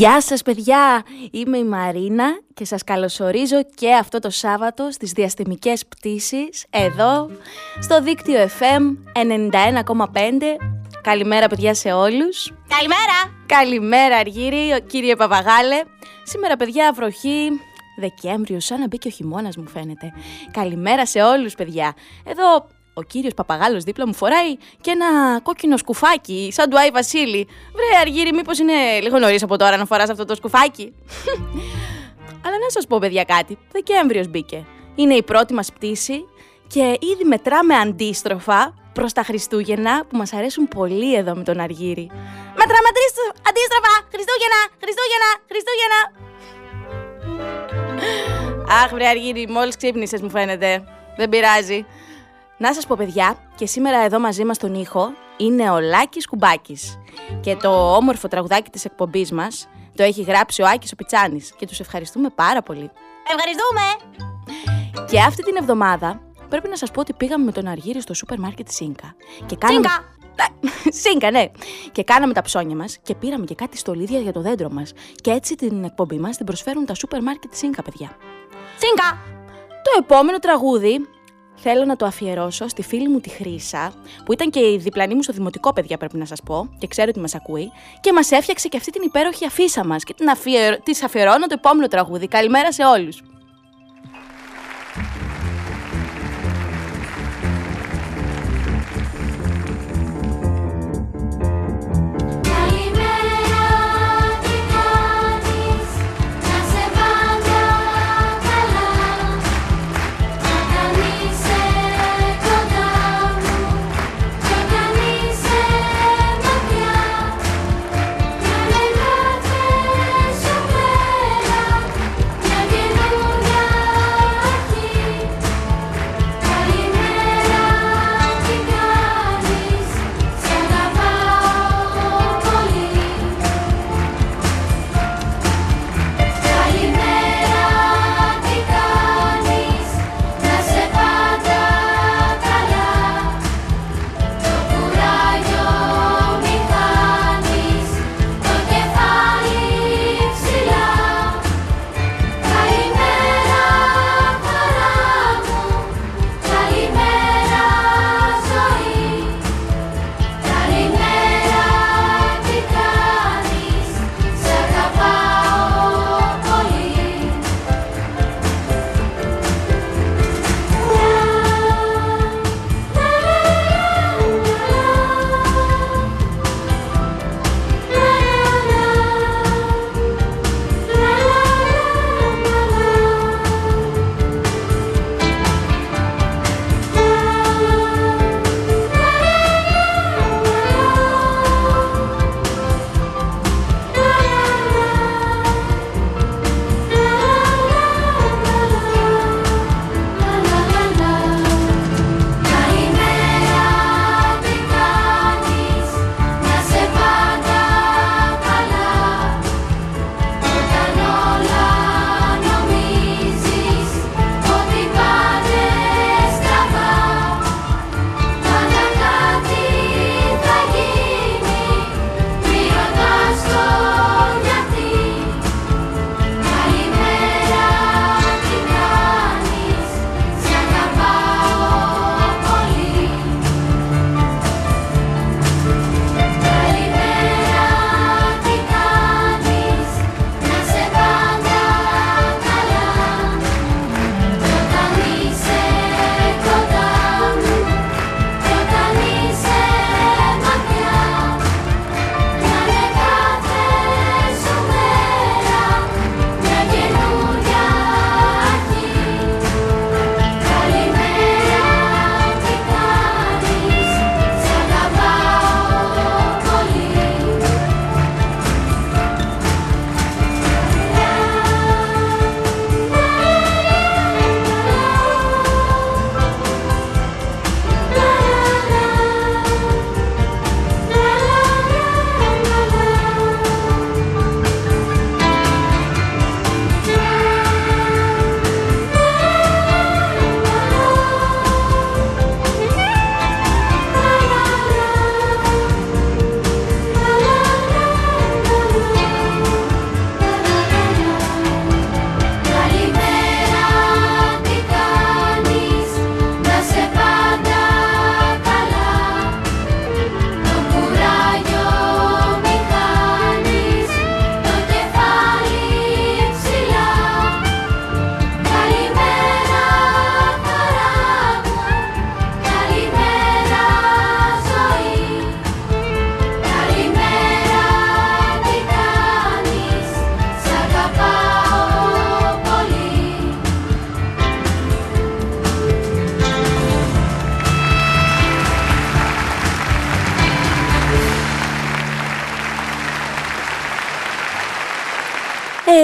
Γεια σας παιδιά, είμαι η Μαρίνα και σας καλωσορίζω και αυτό το Σάββατο στις διαστημικές πτήσεις εδώ στο δίκτυο FM 91,5 Καλημέρα παιδιά σε όλους. Καλημέρα! Καλημέρα Αργύρι, κύριε Παπαγάλε. Σήμερα παιδιά βροχή Δεκέμβριο, σαν να μπήκε ο χειμώνας μου φαίνεται. Καλημέρα σε όλους παιδιά. Εδώ ο κύριος Παπαγάλος δίπλα μου φοράει και ένα κόκκινο σκουφάκι, σαν του Άι Βασίλη. Βρε Αργύρι, μήπως είναι λίγο νωρίς από τώρα να φοράς αυτό το σκουφάκι; Αλλά να σας πω παιδιά κάτι, Δεκέμβριος μπήκε. Είναι η πρώτη μας πτήση και ήδη μετράμε αντίστροφα προς τα Χριστούγεννα που μας αρέσουν πολύ εδώ με τον Αργύρι. Μετράμε αντίστροφα, Χριστούγεννα, Χριστούγεννα, Χριστούγεννα. Αχ, βρε Αργύρι, μόλις ξύπνησες μου φαίνεται. Δεν πειράζει. Να σας πω παιδιά, και σήμερα εδώ μαζί μας στον ήχο είναι ο Λάκης Κουμπάκης. Και το όμορφο τραγουδάκι της εκπομπής μας το έχει γράψει ο Άκης ο Πιτσάνης και τους ευχαριστούμε πάρα πολύ. Ευχαριστούμε! Και αυτή την εβδομάδα πρέπει να σας πω ότι πήγαμε με τον Αργύρι στο σούπερ μάρκετ Σίνκα. Και κάναμε... Σίνκα! Σίνκα, ναι. Και κάναμε τα ψώνια μας και πήραμε και κάτι στολίδια για το δέντρο μας. Και έτσι την εκπομπή μας την προσφέρουν τα σούπερ μάρκετ Σίνκα, παιδιά. Σίνκα! Το επόμενο τραγούδι θέλω να το αφιερώσω στη φίλη μου τη Χρύσα, που ήταν και η διπλανή μου στο δημοτικό, παιδιά, πρέπει να σας πω, και ξέρω ότι μας ακούει, και μας έφτιαξε και αυτή την υπέροχη αφίσα μας. Και την αφιερω... της αφιερώνω το επόμενο τραγούδι. Καλημέρα σε όλους.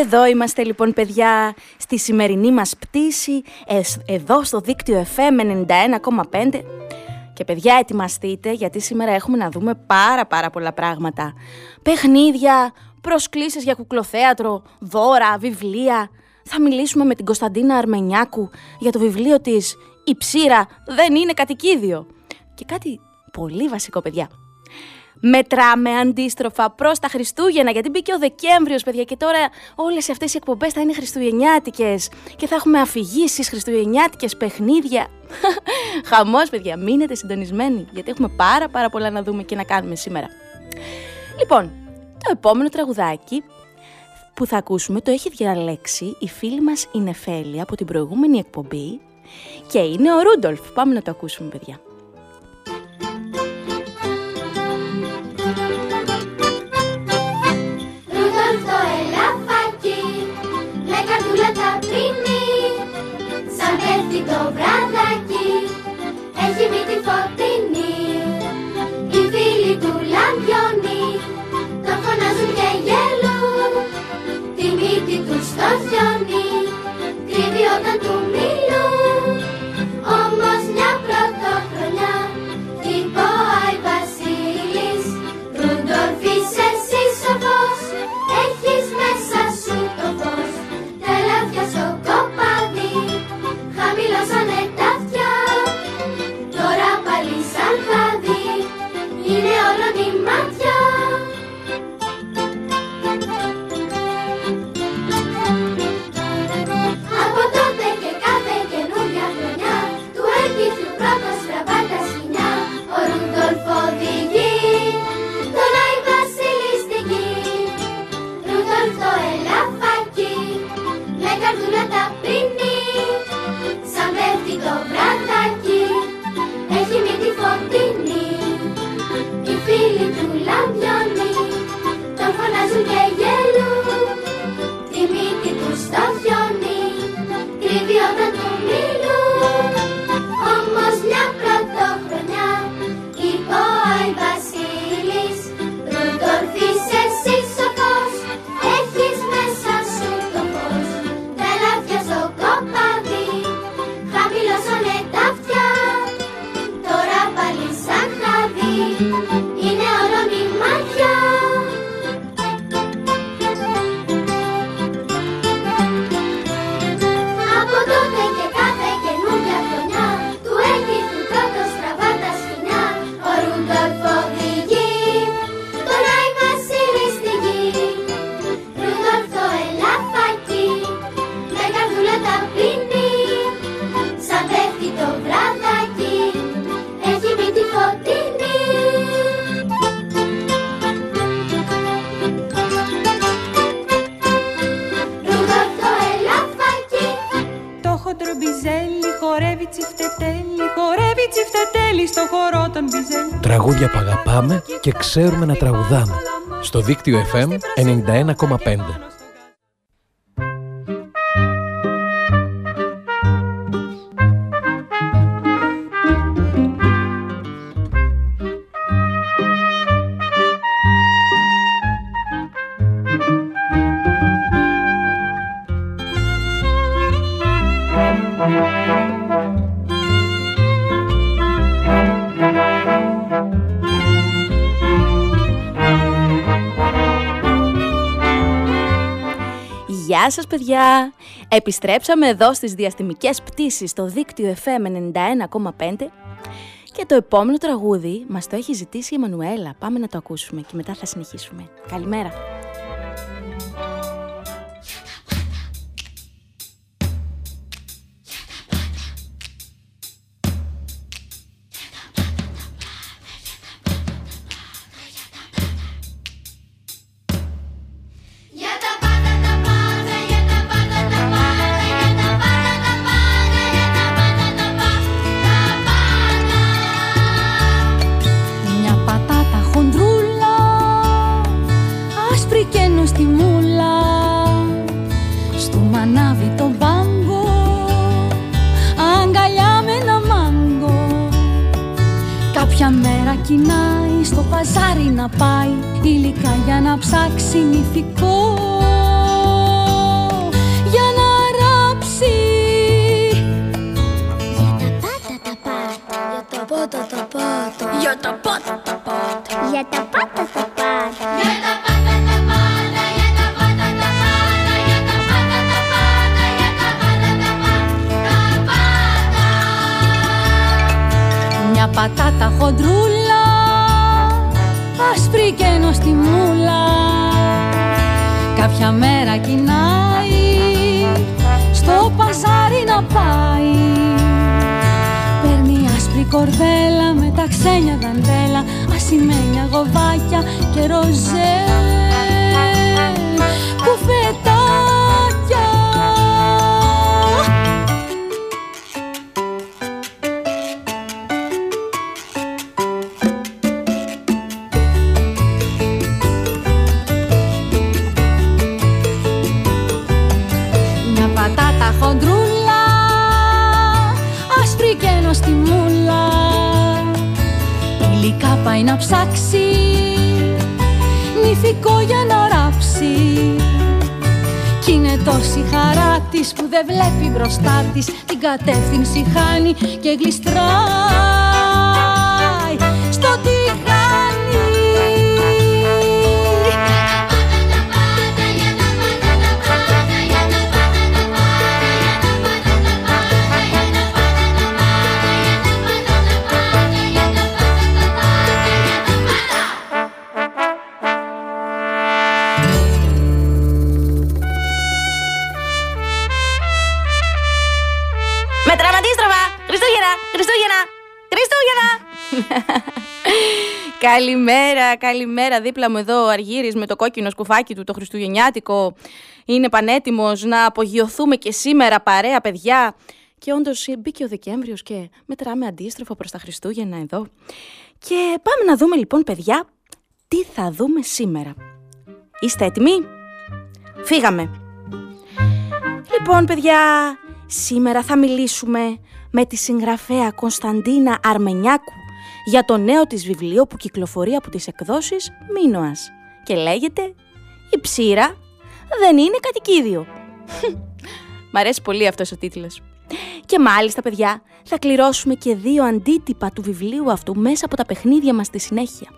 Εδώ είμαστε λοιπόν παιδιά στη σημερινή μας πτήση εδώ στο δίκτυο FM 91,5 και παιδιά ετοιμαστείτε γιατί σήμερα έχουμε να δούμε πάρα πάρα πολλά πράγματα. Παιχνίδια, προσκλήσεις για κουκλοθέατρο, δώρα, βιβλία. Θα μιλήσουμε με την Κωνσταντίνα Αρμενιάκου για το βιβλίο της «Η ψήρα δεν είναι κατοικίδιο». Και κάτι πολύ βασικό παιδιά μετράμε αντίστροφα προς τα Χριστούγεννα. Γιατί μπήκε ο Δεκέμβριος, παιδιά, και τώρα όλες αυτές οι εκπομπές θα είναι Χριστουγεννιάτικες και θα έχουμε αφηγήσεις Χριστουγεννιάτικες παιχνίδια. Χαμός, παιδιά, μείνετε συντονισμένοι, γιατί έχουμε πάρα πάρα πολλά να δούμε και να κάνουμε σήμερα. Λοιπόν, το επόμενο τραγουδάκι που θα ακούσουμε το έχει διαλέξει η φίλη μας η Νεφέλη από την προηγούμενη εκπομπή και είναι ο Ρούντολφ. Πάμε να το ακούσουμε, παιδιά. Το βράδακι έχει μύτη φωτεινή και ξέρουμε να τραγουδάμε. Στο δίκτυο FM 91,5. Γεια σας παιδιά! Επιστρέψαμε εδώ στις διαστημικές πτήσεις στο δίκτυο FM 91,5 και το επόμενο τραγούδι μας το έχει ζητήσει η Εμμανουέλα. Πάμε να το ακούσουμε και μετά θα συνεχίσουμε. Καλημέρα! Άσπρη και νοστιμούλα Υλικά πάει να ψάξει Νηφικό για να ράψει. Κι είναι τόση χαρά της που δεν βλέπει μπροστά της. Την κατεύθυνση χάνει και γλιστράει. Στο τηγάνι καλημέρα, καλημέρα. Δίπλα μου εδώ ο Αργύρης με το κόκκινο σκουφάκι του, το χριστουγεννιάτικο. Είναι πανέτοιμος να απογειωθούμε και σήμερα παρέα, παιδιά. Και όντως μπήκε ο Δεκέμβριος και μετράμε αντίστροφα προς τα Χριστούγεννα εδώ. Και πάμε να δούμε λοιπόν, παιδιά, τι θα δούμε σήμερα. Είστε έτοιμοι; Φύγαμε. Λοιπόν, παιδιά, σήμερα θα μιλήσουμε με τη συγγραφέα Κωνσταντίνα Αρμενιάκου για το νέο της βιβλίο που κυκλοφορεί από τις εκδόσεις Μίνωας και λέγεται «Η ψήρα δεν είναι κατοικίδιο». Μ' αρέσει πολύ αυτός ο τίτλος. Και μάλιστα, παιδιά, θα κληρώσουμε και δύο αντίτυπα του βιβλίου αυτού μέσα από τα παιχνίδια μας στη συνέχεια.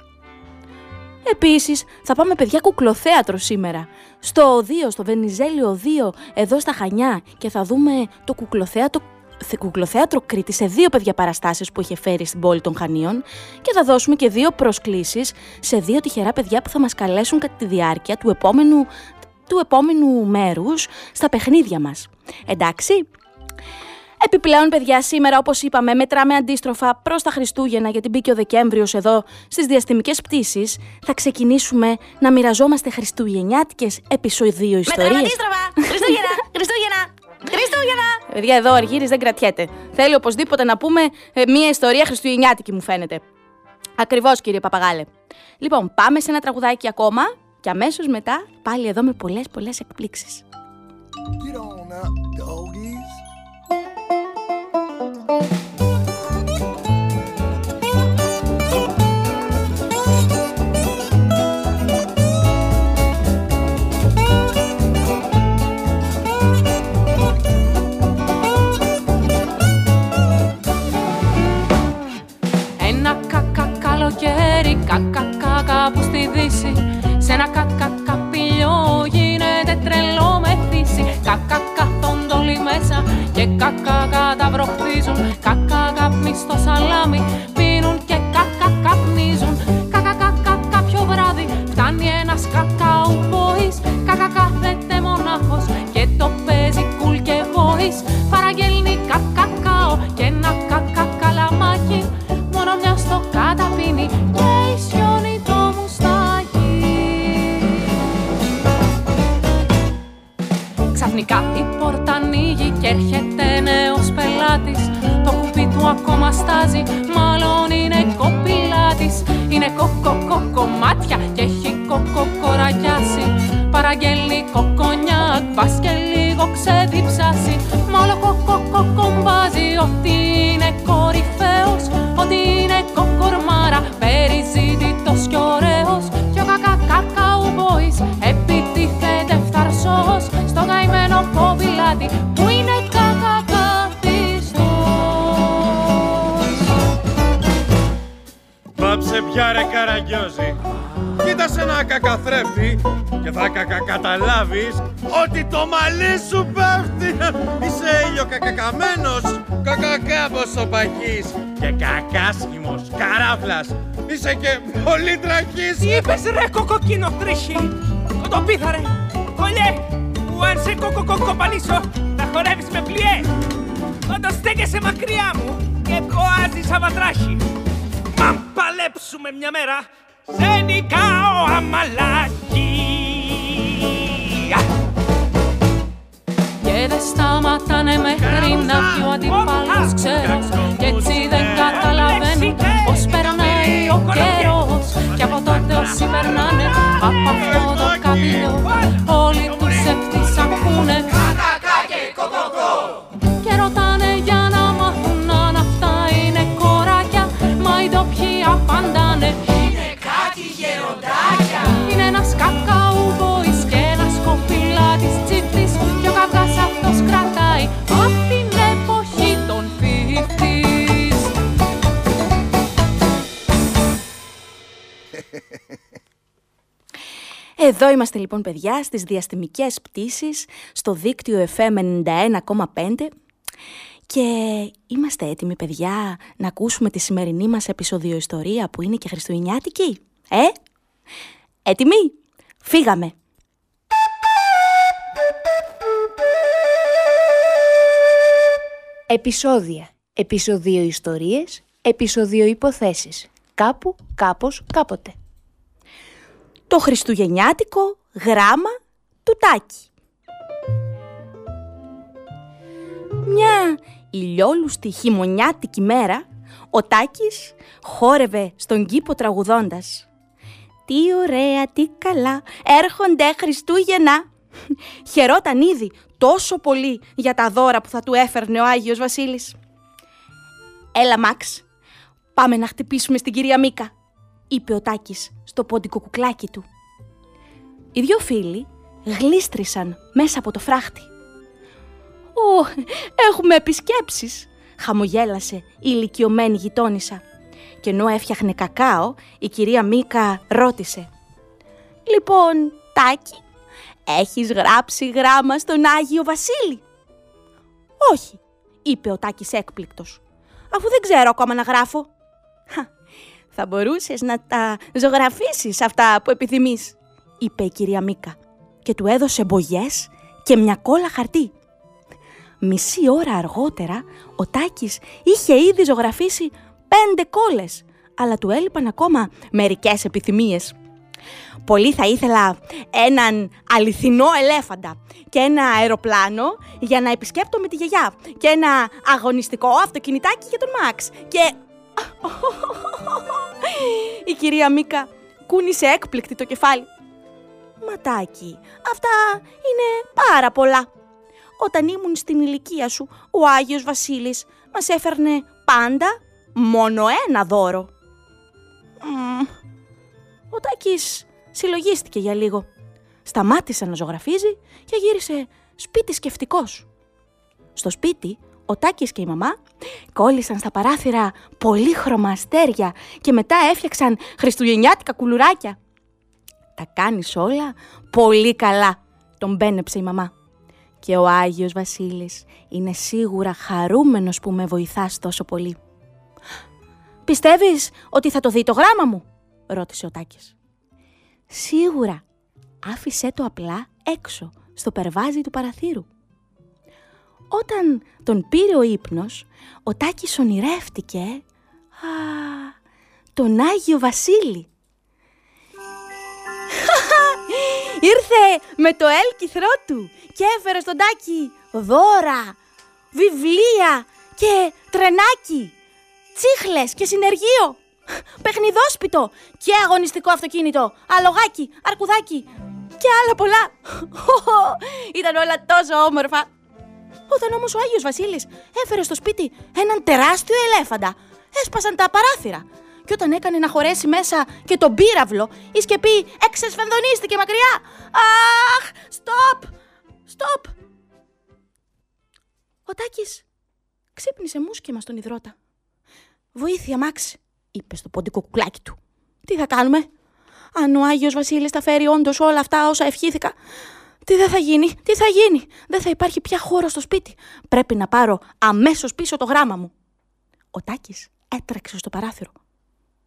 Επίσης, θα πάμε παιδιά κουκλοθέατρο σήμερα. Στο Οδείο, στο Βενιζέλιο Οδείο, εδώ στα Χανιά και θα δούμε το κουκλοθέατρο θε- κουκλοθέατρο Κρήτη σε δύο παιδιά παραστάσεις που είχε φέρει στην πόλη των Χανίων και θα δώσουμε και δύο προσκλήσεις σε δύο τυχερά παιδιά που θα μας καλέσουν κατά τη διάρκεια του επόμενου, του επόμενου μέρους στα παιχνίδια μας. Εντάξει; Επιπλέον, παιδιά, σήμερα, όπως είπαμε, μετράμε αντίστροφα προς τα Χριστούγεννα, γιατί μπήκε ο Δεκέμβριος εδώ στις διαστημικές πτήσεις. Θα ξεκινήσουμε να μοιραζόμαστε χριστουγεννιάτικες επεισοδίου ιστορίες. Μετράμε αντίστροφα. Χριστούγεννα, Χριστούγεννα, Χριστούγεννα. Παιδιά, εδώ ο Αργύρης δεν κρατιέται. Θέλει οπωσδήποτε να πούμε ε, μία ιστορία χριστουγεννιάτικη, μου φαίνεται. Ακριβώς, κύριε Παπαγάλε. Λοιπόν, πάμε σε ένα τραγουδάκι ακόμα και αμέσως μετά πάλι εδώ με πολλές πολλές εκπλήξεις. Get on up, καλοκαίρι, κακά κακά που στη δύση. Σε ένα κακά καπηλιό γίνεται τρελό μεθύσι Κακά καθόνται όλοι μέσα και κακά καταβροχθίζουν Κακά καπνί στο σαλάμι πίνουν και κακά καπνίζουν. Κακά κακά κάποιο βράδυ φτάνει ένας κακάου boys Κακά κάθεται μονάχος και το παίζει κουλ και voice. Παραγγέλνει κακακάο και ένα κακά ακόμα στάζει, μάλλον είναι κοπηλάτης Είναι κοκοκοκομάτια και έχει κοκοκοραγιάσει Παραγγέλνει κοκονιάκ, μπας και λίγο ξεδιψάσει. Μα όλο κοκοκοκομπάζει ότι είναι κορυφαίος Ότι είναι κοκορμάρα, περιζήτητος κι ωραίος. Κι ο κακακακαου boys επιτίθεται φθαρσός. Στο καημένο κοπηλάτη Έλα ρε καραγκιόζη. Κοίτασε ένα κακαθρέφτη και θα κακακαταλάβεις ότι το μαλλί σου πέφτει. Είσαι ήλιο κακακαμένος, κακακάμπος ο παχής και κακάσχημος καράβλας. Είσαι και πολύ τραχής. Τι είπες ρε κοκοκίνο τρίχη Κοντοπίθαρε Κολλιέ Που αν σε κοκοκοκοπανίσω Θα χορεύεις με πλιέ Όταν στέκεσαι μακριά μου Και κοάζεις αβατράχη Μα παλέψουμε μια μέρα. Σε νικάω αμαλάκι Και δεν σταματάνε μέχρι να βγει ο αντιπάλος ξέρω. Κι έτσι δεν καταλαβαίνουν πως περνάει ο καιρός. Κι από τότε όσοι περνάνε από αυτό το καπηλό Όλοι τους Εδώ είμαστε λοιπόν παιδιά στις διαστημικές πτήσεις στο δίκτυο FM 91,5 και είμαστε έτοιμοι παιδιά να ακούσουμε τη σημερινή μας επεισοδιοϊστορία που είναι και χριστουγεννιάτικη. Ε, έτοιμοι, φύγαμε. Επισόδια. Επισοδίο ιστορίες. Επισοδίο υποθέσεις. Κάπου, κάπως, κάποτε. Το χριστουγεννιάτικο γράμμα του Τάκη. Μια ηλιόλουστη χειμωνιάτικη μέρα, ο Τάκης χόρευε στον κήπο τραγουδώντας. Τι ωραία, τι καλά, έρχονται Χριστούγεννα. Χαιρόταν ήδη τόσο πολύ για τα δώρα που θα του έφερνε ο Άγιος Βασίλης. Έλα Μαξ, πάμε να χτυπήσουμε στην κυρία Μίκα, είπε ο Τάκης στο πόντικο κουκλάκι του. Οι δυο φίλοι γλίστρησαν μέσα από το φράχτη. «Ω, έχουμε επισκέψεις», χαμογέλασε η ηλικιωμένη γειτόνισσα. Και ενώ έφτιαχνε κακάο, η κυρία Μίκα ρώτησε. «Λοιπόν, Τάκη, έχεις γράψει γράμμα στον Άγιο Βασίλη» «Όχι», είπε ο Τάκης έκπληκτος, «αφού δεν ξέρω ακόμα να γράφω». «Χα, θα μπορούσες να τα ζωγραφίσεις αυτά που επιθυμείς», είπε η κυρία Μίκα και του έδωσε μπογιές και μια κόλλα χαρτί. Μισή ώρα αργότερα ο Τάκης είχε ήδη ζωγραφίσει πέντε κόλλες, αλλά του έλειπαν ακόμα μερικές επιθυμίες. Πολύ θα ήθελα έναν αληθινό ελέφαντα και ένα αεροπλάνο για να επισκέπτομαι τη γιαγιά και ένα αγωνιστικό αυτοκινητάκι για τον Μαξ και... Η κυρία Μίκα κούνησε έκπληκτη το κεφάλι. Ματάκι, αυτά είναι πάρα πολλά. Όταν ήμουν στην ηλικία σου, ο Άγιος Βασίλης μας έφερνε πάντα μόνο ένα δώρο. Μμμ. Ο Τάκης συλλογίστηκε για λίγο. Σταμάτησε να ζωγραφίζει και γύρισε σπίτι σκεφτικός. Στο σπίτι, ο Τάκης και η μαμά κόλλησαν στα παράθυρα πολύχρωμα αστέρια και μετά έφτιαξαν χριστουγεννιάτικα κουλουράκια. Τα κάνεις όλα πολύ καλά, τον μπένεψε η μαμά. Και ο Άγιος Βασίλης είναι σίγουρα χαρούμενος που με βοηθάς τόσο πολύ. «Πιστεύεις ότι θα το δει το γράμμα μου» ρώτησε ο Τάκης. «Σίγουρα. Άφησέ το απλά έξω, στο περβάζι του παραθύρου». Όταν τον πήρε ο ύπνος, ο Τάκης ονειρεύτηκε «Α, τον Άγιο Βασίλη». Ήρθε με το έλκυθρό του και έφερε στον Τάκη δώρα, βιβλία και τρενάκι, τσίχλες και συνεργείο, παιχνιδόσπιτο και αγωνιστικό αυτοκίνητο, αλογάκι, αρκουδάκι και άλλα πολλά. Ήταν όλα τόσο όμορφα. Όταν όμως ο Άγιος Βασίλης έφερε στο σπίτι έναν τεράστιο ελέφαντα, έσπασαν τα παράθυρα. Και όταν έκανε να χωρέσει μέσα και τον πύραυλο, η σκεπή εξεσφενδονίστηκε μακριά. Αχ, στοπ, στοπ. Ο Τάκης ξύπνησε μουσκεμα στον υδρότα. «Βοήθεια, Μάξ», είπε στο ποντικό κουκλάκι του. Τι θα κάνουμε, αν ο Άγιος Βασίλης τα φέρει όντως όλα αυτά όσα ευχήθηκα. Τι δεν θα γίνει, τι θα γίνει. Δεν θα υπάρχει πια χώρο στο σπίτι. Πρέπει να πάρω αμέσως πίσω το γράμμα μου. Ο Τάκης έτρεξε στο παράθυρο.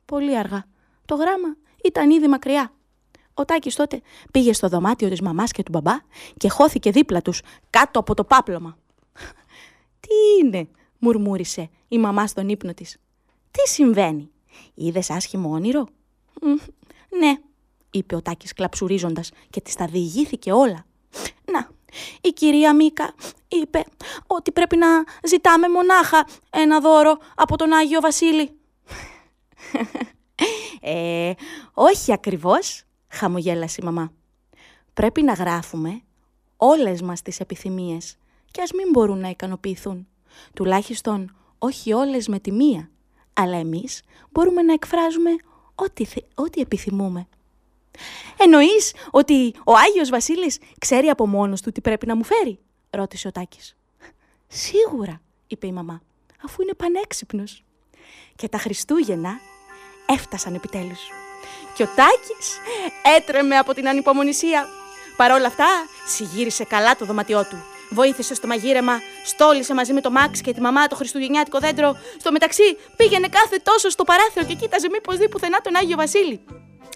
Πολύ αργά. Το γράμμα ήταν ήδη μακριά. Ο Τάκης τότε πήγε στο δωμάτιο της μαμάς και του μπαμπά και χώθηκε δίπλα τους, κάτω από το πάπλωμα. «Τι είναι» μουρμούρισε η μαμά στον ύπνο της. «Τι συμβαίνει, είδες άσχημο όνειρο» «Μμ, «Ναι», είπε ο Τάκης κλαψουρίζοντας και της τα διηγήθηκε όλα. «Να, η κυρία Μίκα είπε ότι πρέπει να ζητάμε μονάχα ένα δώρο από τον Άγιο Βασίλη». «Ε, όχι ακριβώς», χαμογέλασε η μαμά. «Πρέπει να γράφουμε όλες μας τις επιθυμίες και ας μην μπορούν να ικανοποιηθούν. Τουλάχιστον όχι όλες με τη μία, αλλά εμείς μπορούμε να εκφράζουμε ό,τι, θε- ό,τι επιθυμούμε. Εννοείς ότι ο Άγιος Βασίλης ξέρει από μόνος του τι πρέπει να μου φέρει, ρώτησε ο Τάκης. Σίγουρα, είπε η μαμά, αφού είναι πανέξυπνος. Και τα Χριστούγεννα έφτασαν επιτέλους. Και ο Τάκης έτρεμε από την ανυπομονησία. Παρ' όλα αυτά, συγύρισε καλά το δωματιό του. Βοήθησε στο μαγείρεμα, στόλισε μαζί με το Μάξ και τη μαμά το χριστουγεννιάτικο δέντρο. Στο μεταξύ, πήγαινε κάθε τόσο στο παράθυρο και κοίταζε μήπως δει πουθενά τον Άγιο Βασίλη.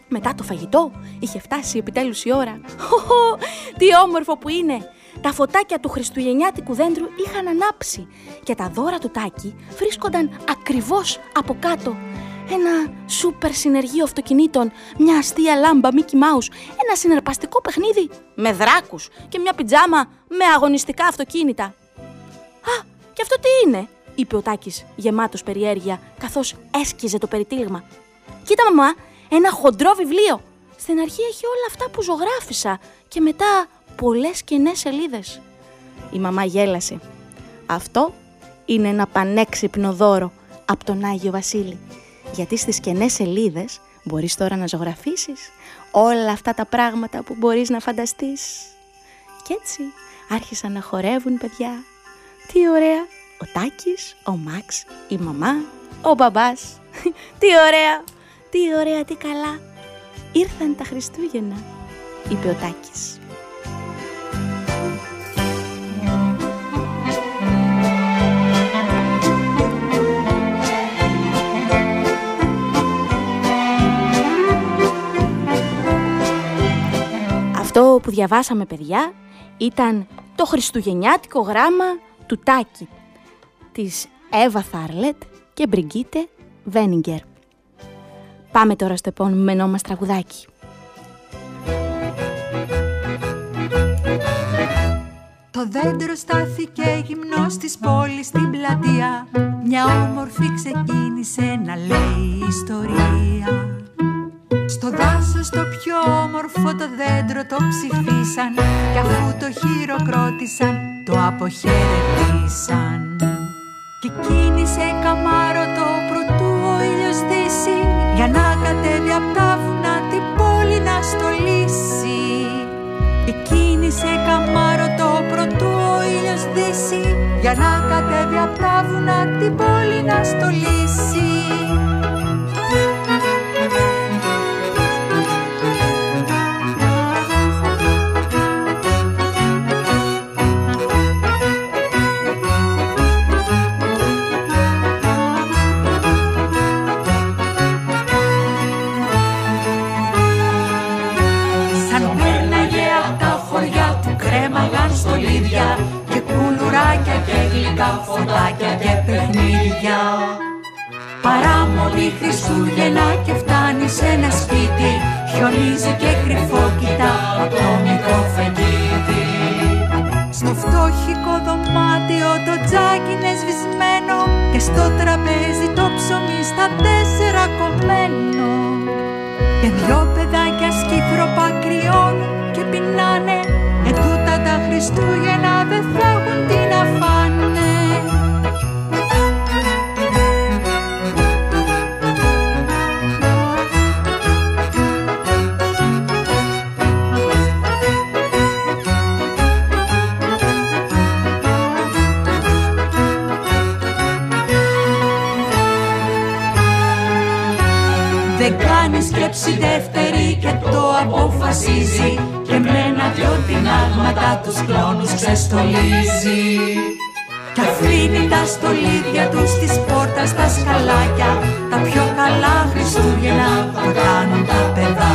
Μετά το φαγητό είχε φτάσει επιτέλους η ώρα. Χωχω, τι όμορφο που είναι! Τα φωτάκια του χριστουγεννιάτικου δέντρου είχαν ανάψει και τα δώρα του Τάκη βρίσκονταν ακριβώς από κάτω. Ένα σούπερ συνεργείο αυτοκινήτων, μια αστεία λάμπα Mickey Mouse, ένα συναρπαστικό παιχνίδι με δράκους και μια πιτζάμα με αγωνιστικά αυτοκίνητα. «Α, και αυτό τι είναι» είπε ο Τάκης γεμάτος περιέργεια καθώς έσκιζε το περιτύλιγμα. «Κοίτα μαμά, ένα χοντρό βιβλίο. Στην αρχή έχει όλα αυτά που ζωγράφισα και μετά πολλές κενές σελίδες». Η μαμά γέλασε. «Αυτό είναι ένα πανέξυπνο δώρο από τον Άγιο Βασίλη. Γιατί στις κενές σελίδες μπορείς τώρα να ζωγραφίσεις όλα αυτά τα πράγματα που μπορείς να φανταστείς». Κι έτσι άρχισαν να χορεύουν παιδιά. Τι ωραία! Ο Τάκης, ο Μάξ, η μαμά, ο μπαμπάς. Τι ωραία! Τι ωραία, τι καλά! Ήρθαν τα Χριστούγεννα, είπε ο Τάκης. Αυτό που διαβάσαμε παιδιά ήταν το χριστουγεννιάτικο γράμμα του Τάκη της Εύα Θάρλετ και Μπριγκίτε Βένιγκερ. Πάμε τώρα στο επόμενο μας τραγουδάκι. Το δέντρο στάθηκε γυμνός της πόλης στην πλατεία. Μια όμορφη ξεκίνησε να λέει ιστορία. Στο δάσος το πιο όμορφο το δέντρο το ψηφίσαν Κι αφού το χειροκρότησαν το αποχαιρετήσαν. Και κίνησε καμάρωτο προτού ο ήλιος δύσει Για να κατέβει απ' τα βουνά την πόλη να στολίσει. Και κίνησε καμάρωτο προτού ο ήλιος δύσει Για να κατέβει απ' τα βουνά την πόλη να στολίσει και γλυκά φωτάκια και παιχνίδια. Παράμονη Χριστούγεννα και φτάνει σε ένα σπίτι Χιονίζει και κρυφό κοιτά απ' το μικρό φεγγίτι Στο φτώχικο δωμάτιο το τζάκι είναι σβησμένο Και στο τραπέζι το ψωμί στα τέσσερα κομμένο. Και δυο παιδάκια σκύθροπα κρυώνουν και πεινάνε Ετούτα τα Χριστούγεννα δεν θα έχουν τι να αποφασίζει και με ένα δυο τεινάγματα τους κλόνους ξεστολίζει. Κι αφήνει τα στολίδια τους της πόρτας τα σκαλάκια τα πιο καλά Χριστούγεννα θα κάνουν τα παιδάκια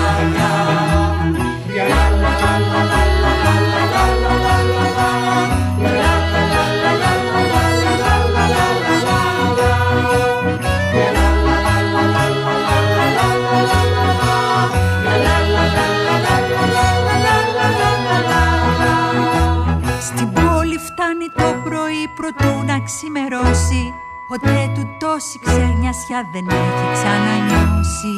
πρωί προτού να ξημερώσει Ποτέ του τόση ξενιασιά δεν έχει ξανανιώσει.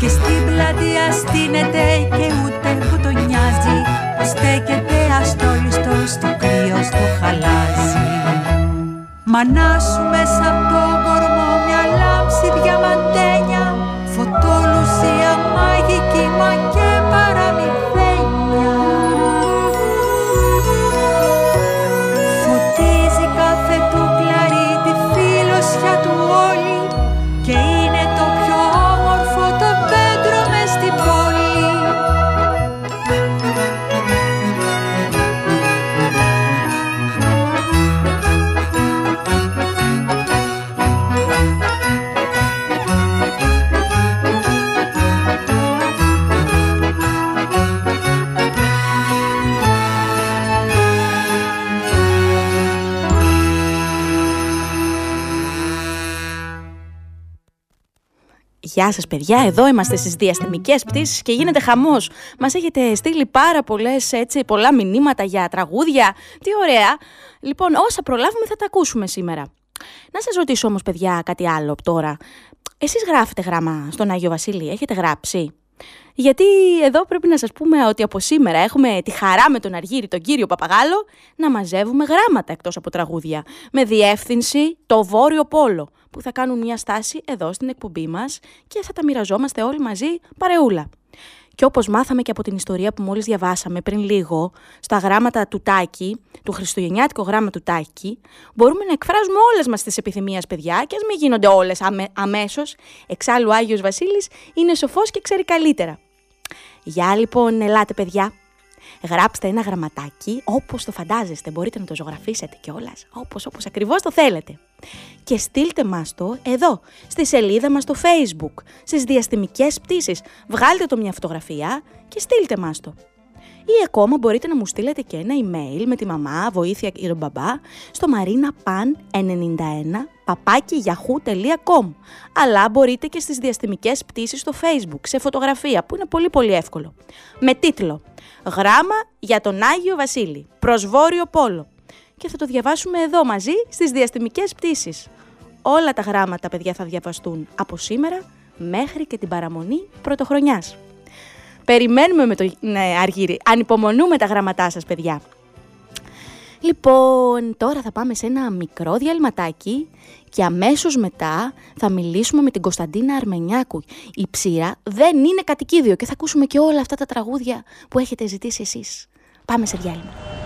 Και στην πλατεία στείνεται και ούτε που τον νοιάζει Που στέκεται αστόλιστος στο κρύος στο χαλάζι Μανά σου μέσα από το Γεια σας παιδιά, εδώ είμαστε στις διαστημικές πτήσεις και γίνεται χαμός. Μας έχετε στείλει πάρα πολλές, έτσι, πολλά μηνύματα για τραγούδια. Τι ωραία. Λοιπόν, όσα προλάβουμε θα τα ακούσουμε σήμερα. Να σας ρωτήσω όμως παιδιά κάτι άλλο τώρα. Εσείς γράφετε γράμμα στον Άγιο Βασίλη, έχετε γράψει; Γιατί εδώ πρέπει να σας πούμε ότι από σήμερα έχουμε τη χαρά με τον Αργύρι, τον κύριο Παπαγάλο, να μαζεύουμε γράμματα εκτός από τραγούδια. Με διεύθυνση το Βόρειο Πόλο, που θα κάνουν μια στάση εδώ στην εκπομπή μας και θα τα μοιραζόμαστε όλοι μαζί παρεούλα. Και όπως μάθαμε και από την ιστορία που μόλις διαβάσαμε πριν λίγο, στα γράμματα του Τάκη, του χριστουγεννιάτικο γράμμα του Τάκη, μπορούμε να εκφράζουμε όλες μας τις επιθυμίες, παιδιά, και ας μην γίνονται όλες αμέ, αμέσως. Εξάλλου ο Άγιος Βασίλης είναι σοφός και ξέρει καλύτερα. Γεια λοιπόν, ελάτε παιδιά. Γράψτε ένα γραμματάκι όπως το φαντάζεστε. Μπορείτε να το ζωγραφίσετε κιόλας, όπως, όπως ακριβώς το θέλετε. Και στείλτε μας το εδώ, στη σελίδα μας στο facebook, στις διαστημικές πτήσεις. Βγάλτε το μια φωτογραφία και στείλτε μας το. Ή ακόμα μπορείτε να μου στείλετε και ένα email με τη μαμά, βοήθεια ή τον μπαμπά, στο marinapan91 papakiyahoo.com Αλλά μπορείτε και στις διαστημικές πτήσεις στο facebook, σε φωτογραφία, που είναι πολύ πολύ εύκολο. Με τίτλο «Γράμμα για τον Άγιο Βασίλη, προς Βόρειο Πόλο». Και θα το διαβάσουμε εδώ μαζί στις διαστημικές πτήσεις. Όλα τα γράμματα, παιδιά, θα διαβαστούν από σήμερα μέχρι και την παραμονή πρωτοχρονιάς. Περιμένουμε με το ναι, Αργύρι. Ανυπομονούμε τα γραμματά σας, παιδιά. Λοιπόν, τώρα θα πάμε σε ένα μικρό διαλυματάκι και αμέσως μετά θα μιλήσουμε με την Κωνσταντίνα Αρμενιάκου. Η ψήρα δεν είναι κατοικίδιο και θα ακούσουμε και όλα αυτά τα τραγούδια που έχετε ζητήσει εσείς. Πάμε σε διάλειμμα.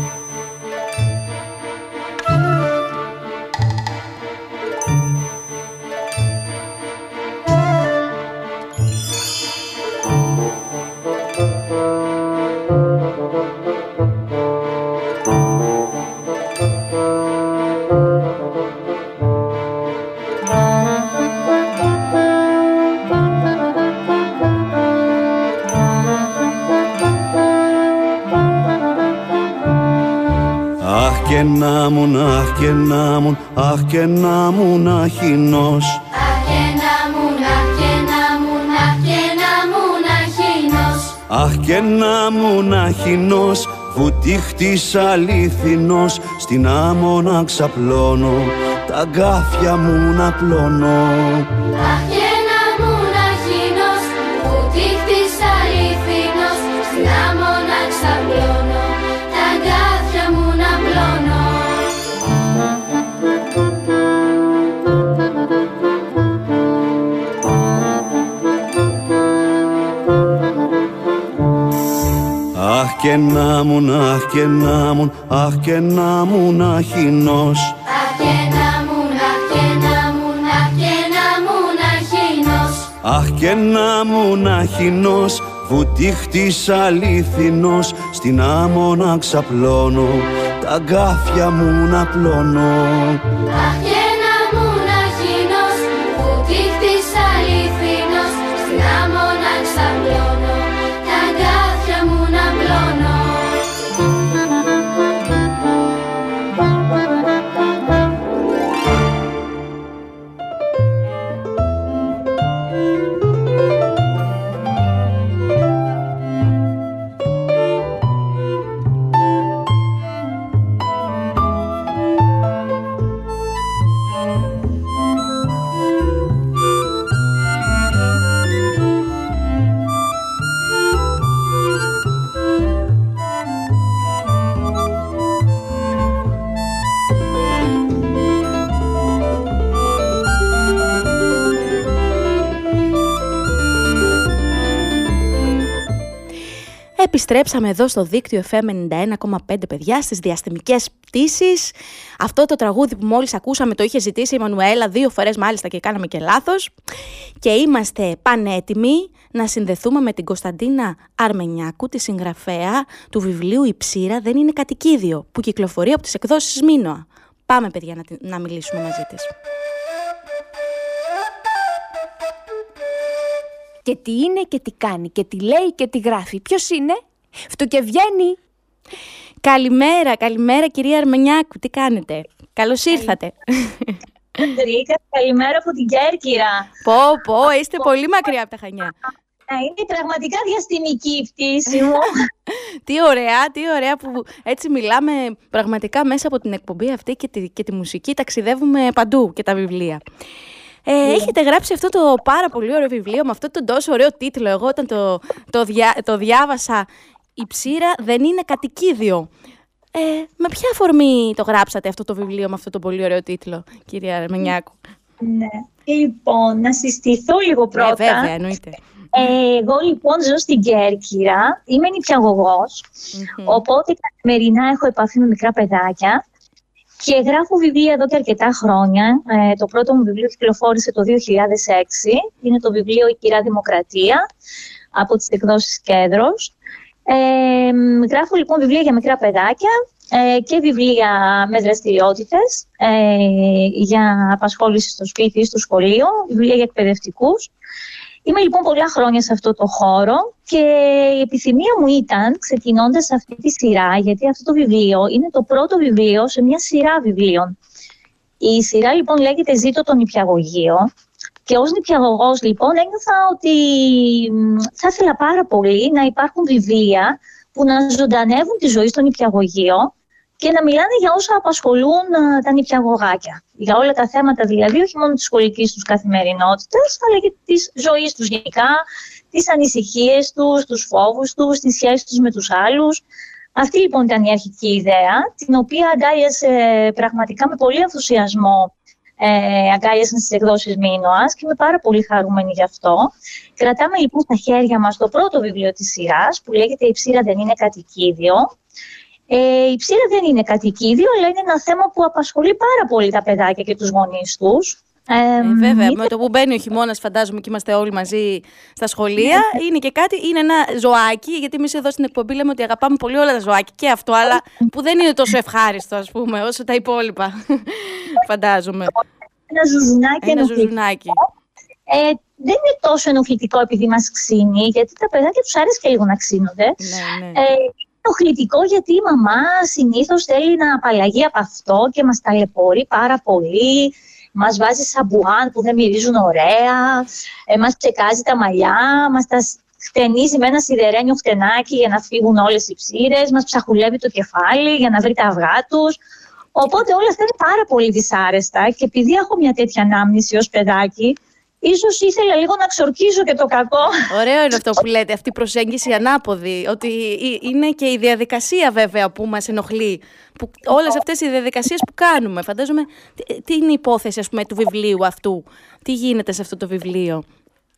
Και να μου να χινός Αχ και να μου, αχ και να μου, αχ και να μου να χύνος Αχ και να μου να χινός Βουτύχτης αλήθινος Στην άμμο να ξαπλώνω Τα αγκάθια μου να πλώνω και να μου, αχ και να μου, αχ και να μου να χινός Αχ και να μου, αχ και να μου, αχ και να μου να χινός Αχ και να μου να χινός βουτύχτης αλήθινος στην άμμο να ξαπλώνω τα αγκάθια μου να πλώνω. Αχ Επιστρέψαμε εδώ στο δίκτυο FM 91,5 παιδιά στις διαστημικές πτήσεις. Αυτό το τραγούδι που μόλις ακούσαμε το είχε ζητήσει η Μανουέλα δύο φορές μάλιστα και κάναμε και λάθος. Και είμαστε πανέτοιμοι να συνδεθούμε με την Κωνσταντίνα Αρμενιάκου, τη συγγραφέα του βιβλίου «Η ψήρα δεν είναι κατοικίδιο» που κυκλοφορεί από τις εκδόσεις Μίνωα. Πάμε παιδιά να, τη- να μιλήσουμε μαζί της. Και τι είναι και τι κάνει και τι λέει και τι γράφει. Ποιος είναι; Φτουκεβγαίνει. Καλημέρα, καλημέρα κυρία Αρμενιάκου, τι κάνετε; Καλώς ήρθατε. Τρίκα, καλημέρα από την Κέρκυρα. πω, πω, είστε πολύ μακριά από τα Χανιά. Να είναι πραγματικά διαστημική η πτήση μου. Τι ωραία, τι ωραία που έτσι μιλάμε πραγματικά μέσα από την εκπομπή αυτή και τη, και τη μουσική ταξιδεύουμε παντού και τα βιβλία. Ε, Έχετε γράψει αυτό το πάρα πολύ ωραίο βιβλίο με αυτό τον τόσο ωραίο τίτλο. Εγώ όταν το, το, διά- το διάβασα «Η ψήρα δεν είναι κατοικίδιο». Ε, με ποια αφορμή το γράψατε αυτό το βιβλίο με αυτό το πολύ ωραίο τίτλο, κυρία Αρμενιάκου; ναι. Λοιπόν, να συστηθώ λίγο πρώτα. Ε, βέβαια, εννοείται. Ε, εγώ λοιπόν ζω στην Κέρκυρα, είμαι νηπιαγωγός, οπότε καθημερινά έχω επαφή με μικρά παιδάκια και γράφω βιβλία εδώ και αρκετά χρόνια. Ε, το πρώτο μου βιβλίο κυκλοφόρησε το 2006, είναι το βιβλίο «Η Κυρά Δημοκρατία» από τις εκδόσεις Κέντρος. Ε, γράφω λοιπόν βιβλία για μικρά παιδάκια ε, και βιβλία με δραστηριότητες ε, για απασχόληση στο σπίτι ή στο σχολείο, βιβλία για εκπαιδευτικούς. Είμαι λοιπόν πολλά χρόνια σε αυτό το χώρο και η επιθυμία μου ήταν, ξεκινώντας αυτή τη σειρά, γιατί αυτό το βιβλίο είναι το πρώτο βιβλίο σε μια σειρά βιβλίων. Η σειρά λοιπόν λέγεται «Ζήτω τον νηπιαγωγείο» και ως νηπιαγωγός λοιπόν ένιωθα ότι μ, θα ήθελα πάρα πολύ να υπάρχουν βιβλία που να ζωντανεύουν τη ζωή στο νηπιαγωγείο και να μιλάνε για όσα απασχολούν α, τα νηπιαγωγάκια. Για όλα τα θέματα δηλαδή, όχι μόνο της σχολικής τους καθημερινότητας, αλλά και της ζωής τους γενικά, τις ανησυχίες τους, τους φόβους τους, τις σχέσεις τους με τους άλλους. Αυτή λοιπόν ήταν η αρχική ιδέα, την οποία αγκάλιασε πραγματικά με πολύ ενθουσιασμό ε, αγκάλιασαν στις εκδόσεις Μίνωας και είμαι πάρα πολύ χαρούμενη γι' αυτό. Κρατάμε λοιπόν στα χέρια μας το πρώτο βιβλίο της σειράς που λέγεται «Η ψήρα δεν είναι κατοικίδιο». Ε, η ψήρα δεν είναι κατοικίδιο, αλλά είναι ένα θέμα που απασχολεί πάρα πολύ τα παιδάκια και τους γονείς τους. Ε, Ε, βέβαια, είτε- με το που μπαίνει ο χειμώνας, φαντάζομαι και είμαστε όλοι μαζί στα σχολεία. είναι και κάτι, είναι ένα ζωάκι, γιατί εμείς εδώ στην εκπομπή λέμε ότι αγαπάμε πολύ όλα τα ζωάκια και αυτό, αλλά που δεν είναι τόσο ευχάριστο, ας πούμε, όσο τα υπόλοιπα. φαντάζομαι. Ένα ζουζουνάκι Ένα ενοχλητικό. ζουζουνάκι. Ε, δεν είναι τόσο ενοχλητικό επειδή μας ξύνει, γιατί τα παιδάκια τους αρέσει και λίγο να ξύνονται. Ναι, ναι. Ε, είναι ενοχλητικό γιατί η μαμά συνήθως θέλει να απαλλαγεί από αυτό και μας ταλαιπωρεί πάρα πολύ. Μας βάζει σαμπουάν που δεν μυρίζουν ωραία, ε, μας ψεκάζει τα μαλλιά, μας τα σ- χτενίζει με ένα σιδερένιο χτενάκι για να φύγουν όλες οι ψήρες, μας ψαχουλεύει το κεφάλι για να βρει τα αυγά τους. Οπότε όλα αυτά είναι πάρα πολύ δυσάρεστα και επειδή έχω μια τέτοια ανάμνηση ως παιδάκι, ίσως ήθελα λίγο να ξορκίζω και το κακό. Ωραίο είναι αυτό που λέτε, αυτή η προσέγγιση ανάποδη. Ότι ε- είναι και η διαδικασία βέβαια που μας ενοχλεί. Που, όλες αυτές οι διαδικασίες που κάνουμε. Φαντάζομαι, τι, τι είναι η υπόθεση ας πούμε, του βιβλίου αυτού. Τι γίνεται σε αυτό το βιβλίο;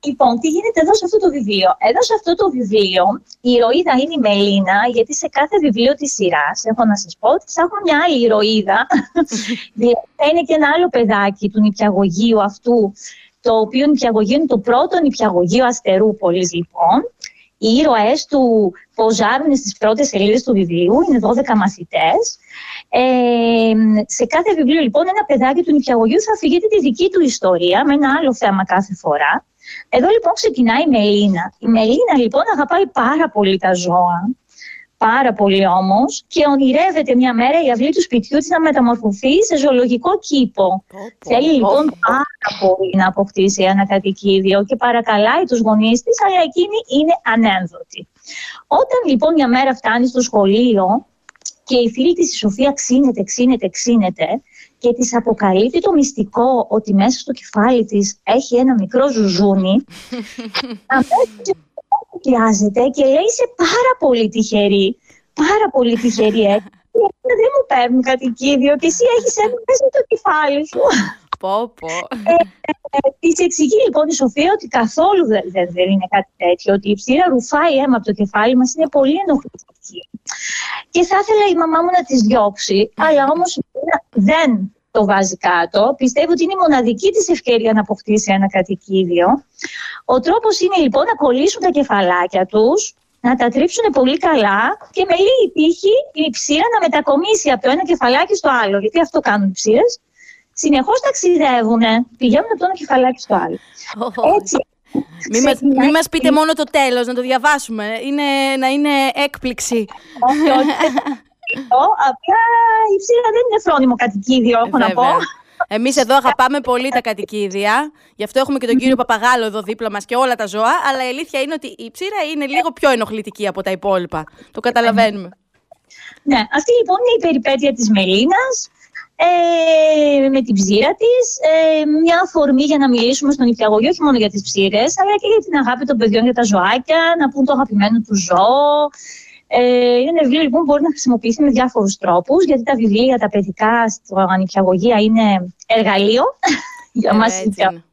Λοιπόν, τι γίνεται εδώ σε αυτό το βιβλίο; Εδώ σε αυτό το βιβλίο η ηρωίδα είναι η Μελίνα, γιατί σε κάθε βιβλίο της σειράς, έχω να σας πω, ότι θα έχω μια άλλη ηρωίδα. Δηλαδή, θα είναι και ένα άλλο παιδάκι του νηπιαγωγείου αυτού, το οποίο νηπιαγωγείο είναι το πρώτο νηπιαγωγείο Αστερούπολης, λοιπόν. Οι ήρωες του ποζάρουν στις πρώτες σελίδες του βιβλίου, είναι 12 μαθητές. Ε, σε κάθε βιβλίο, λοιπόν, ένα παιδάκι του νηπιαγωγείου θα αφηγείται τη δική του ιστορία, με ένα άλλο θέμα κάθε φορά. Εδώ λοιπόν ξεκινάει η Μελίνα. Η Μελίνα λοιπόν αγαπάει πάρα πολύ τα ζώα, πάρα πολύ όμως, και ονειρεύεται μια μέρα η αυλή του σπιτιού της να μεταμορφωθεί σε ζωολογικό κήπο. Θέλει λοιπόν πάρα πολύ να αποκτήσει ένα κατοικίδιο και παρακαλάει τους γονείς της, αλλά εκείνη είναι ανένδοτη. Όταν λοιπόν μια μέρα φτάνει στο σχολείο και η φίλη της η Σοφία ξύνεται, ξύνεται, ξύνεται και της αποκαλύπτει το μυστικό ότι μέσα στο κεφάλι της έχει ένα μικρό ζουζούνι, αμέσως πιάζεται και λέει είσαι πάρα πολύ τυχερή, πάρα πολύ τυχερή έτσι. Γιατί δεν μου παίρνουν κατοικίδιο και εσύ έχεις ένα μέσα στο κεφάλι σου. Πω, πω. Ε, ε, της εξηγεί λοιπόν η Σοφία ότι καθόλου δεν, δεν, δεν είναι κάτι τέτοιο, ότι η ψήρα ρουφάει αίμα από το κεφάλι μας, είναι πολύ ενοχλητική. Και θα ήθελα η μαμά μου να τις διώξει, αλλά όμως η Μελίνα δεν το βάζει κάτω. Πιστεύω ότι είναι η μοναδική της ευκαιρία να αποκτήσει ένα κατοικίδιο. Ο τρόπος είναι λοιπόν να κολλήσουν τα κεφαλάκια τους, να τα τρίψουν πολύ καλά και με λίγη τύχη η ψήρα να μετακομίσει από το ένα κεφαλάκι στο άλλο. Γιατί αυτό κάνουν οι ψήρες. Συνεχώς ταξιδεύουν, πηγαίνουν από το ένα κεφαλάκι στο άλλο. Έτσι, Μη μας, μη ξεκινάει- μας πείτε μόνο το τέλος, να το διαβάσουμε. Είναι, να είναι έκπληξη. Όχι, όχι, αυτό, απλά η ψήρα δεν είναι φρόνιμο κατοικίδιο, έχω να πω. Βέβαια. Εμείς εδώ αγαπάμε πολύ τα κατοικίδια. Γι' αυτό έχουμε και τον κύριο Παπαγάλο εδώ δίπλα μας και όλα τα ζώα. Αλλά η αλήθεια είναι ότι η ψήρα είναι λίγο πιο ενοχλητική από τα υπόλοιπα. Το καταλαβαίνουμε. Ναι, αυτή λοιπόν είναι η περιπέτεια της Μελίνας ε, με την ψήρα της. Ε, μια αφορμή για να μιλήσουμε στον νηπιαγωγείο, όχι μόνο για τις ψήρες, αλλά και για την αγάπη των παιδιών για τα ζωάκια, να πούν το αγαπημένο του ζώο. Ε, είναι ένα βιβλίο λοιπόν που μπορεί να χρησιμοποιηθεί με διάφορους τρόπους, γιατί τα βιβλία, τα παιδικά στο νηπιαγωγεία είναι εργαλείο για Ε, μας έτσι νηπια- είναι.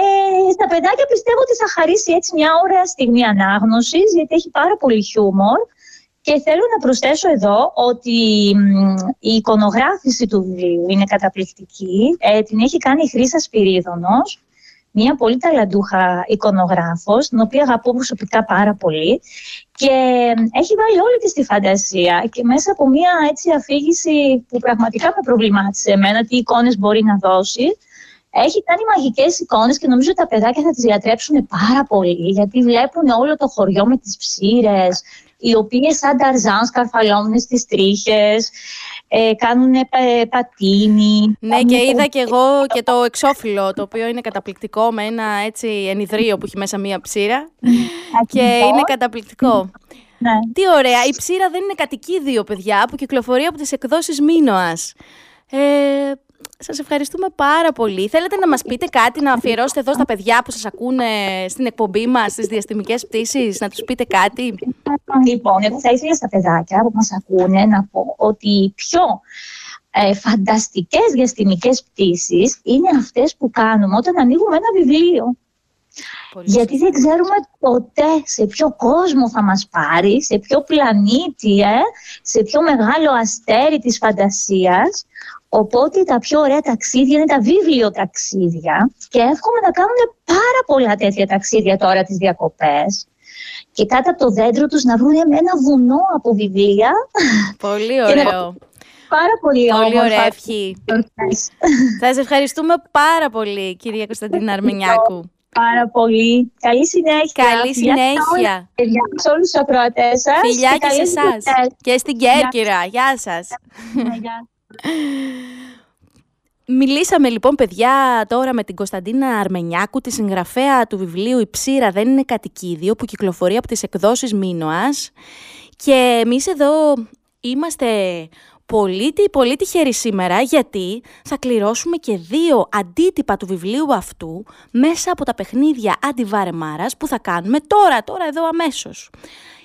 ε, στα παιδάκια πιστεύω ότι θα χαρίσει έτσι μια ωραία στιγμή ανάγνωσης, γιατί έχει πάρα πολύ χιούμορ. Και θέλω να προσθέσω εδώ ότι μ, η εικονογράφηση του βιβλίου είναι καταπληκτική. Ε, την έχει κάνει η Χρύσα Σπυρίδωνος, μια πολύ ταλαντούχα εικονογράφος, την οποία αγαπώ προσωπικά πάρα πολύ. Και έχει βάλει όλη της τη φαντασία και μέσα από μια έτσι αφήγηση που πραγματικά με προβλημάτισε εμένα, τι εικόνες μπορεί να δώσει, έχει κάνει μαγικές εικόνες και νομίζω ότι τα παιδάκια θα τις διατρέψουν πάρα πολύ γιατί βλέπουν όλο το χωριό με τις ψήρες, οι οποίες σαν ταρζάν σκαρφαλώνουν στις τρίχες, ε, κάνουν πατίνι. Ναι, και είδα και εγώ και το εξώφυλλο, το οποίο είναι καταπληκτικό με ένα έτσι ενιδρίο που έχει μέσα μία ψήρα. και είναι καταπληκτικό. Ναι. Τι ωραία. Η ψήρα δεν είναι κατοικίδιο, παιδιά, που κυκλοφορεί από τις εκδόσεις Μίνωας. Ε, σας ευχαριστούμε πάρα πολύ. Θέλετε να μας πείτε κάτι, να αφιερώσετε εδώ στα παιδιά που σας ακούνε στην εκπομπή μας, στις διαστημικές πτήσεις, να τους πείτε κάτι; Λοιπόν, εγώ θα ήθελα στα παιδάκια που μας ακούνε να πω ότι οι πιο ε, φανταστικές διαστημικές πτήσεις είναι αυτές που κάνουμε όταν ανοίγουμε ένα βιβλίο. Γιατί δεν ξέρουμε ποτέ σε ποιο κόσμο θα μας πάρει, σε ποιο πλανήτη, ε, σε ποιο μεγάλο αστέρι της φαντασίας. Οπότε τα πιο ωραία ταξίδια είναι τα βιβλιοταξίδια και εύχομαι να κάνουν πάρα πολλά τέτοια ταξίδια τώρα τις διακοπές και κάτω από το δέντρο τους να βρουν ένα βουνό από βιβλία. Πολύ Και να- ωραίο. Πάρα πολύ, Πολύ όμορφα. ωραία ευχή. Θα σε ευχαριστούμε πάρα πολύ, κυρία Κωνσταντίνα Αρμενιάκου. Πάρα πολύ. Καλή συνέχεια. Καλή Φιλιά σε συνέχεια. όλους, παιδιά, Σε όλους τους ακροατές σας. Φιλιά και σε καλές εσάς. γιορτές. Και στην Κέρκυρα. Γεια σας. Ναι, γεια. Μιλήσαμε λοιπόν παιδιά τώρα με την Κωνσταντίνα Αρμενιάκου, τη συγγραφέα του βιβλίου «Η ψήρα δεν είναι κατοικίδιο» που κυκλοφορεί από τις εκδόσεις Μίνωας. Και εμείς εδώ είμαστε πολύ, τι- πολύ τυχεροί σήμερα γιατί θα κληρώσουμε και δύο αντίτυπα του βιβλίου αυτού μέσα από τα παιχνίδια αντιβάρεμάρας που θα κάνουμε τώρα, τώρα εδώ αμέσως.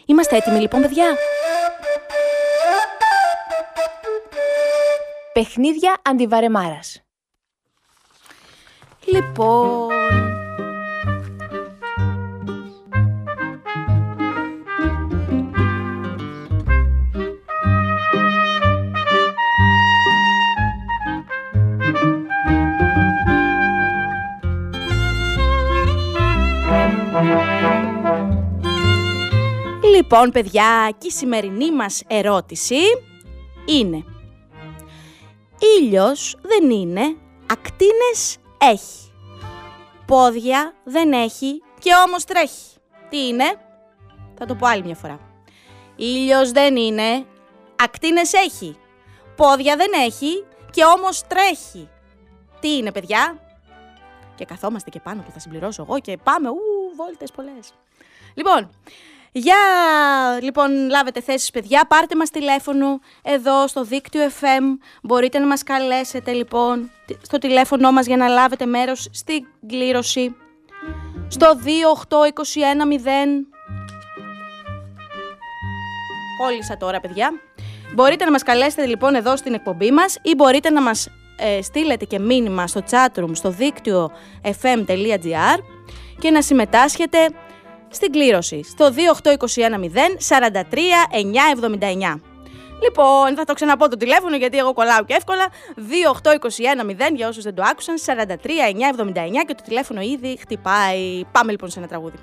Είμαστε έτοιμοι λοιπόν παιδιά; Παιχνίδια αντιβαρεμάρας. Λοιπόν... Λοιπόν, παιδιά, και η σημερινή μας ερώτηση είναι Ήλιος δεν είναι, ακτίνες έχει. Πόδια δεν έχει και όμως τρέχει. Τι είναι; Θα το πω άλλη μια φορά. Ήλιος δεν είναι, ακτίνες έχει. Πόδια δεν έχει και όμως τρέχει. Τι είναι, παιδιά; Και καθόμαστε και πάνω που θα συμπληρώσω εγώ και πάμε, ου, βόλτες πολλές. Λοιπόν, για λοιπόν λάβετε θέσεις παιδιά, πάρτε μας τηλέφωνο εδώ στο δίκτυο FM. Μπορείτε να μας καλέσετε λοιπόν στο τηλέφωνο μας για να λάβετε μέρος στην κλήρωση. Στο 28210. Κόλλησα τώρα παιδιά. Μπορείτε να μας καλέσετε λοιπόν εδώ στην εκπομπή μας ή μπορείτε να μας ε, στείλετε και μήνυμα στο chatroom στο δίκτυο fm.gr και να συμμετάσχετε στην κλήρωση στο 28210 43 979. Λοιπόν, θα το ξαναπώ το τηλέφωνο γιατί εγώ κολλάω και εύκολα. 28210 για όσους δεν το άκουσαν, 43 979 και το τηλέφωνο ήδη χτυπάει. Πάμε λοιπόν σε ένα τραγούδι.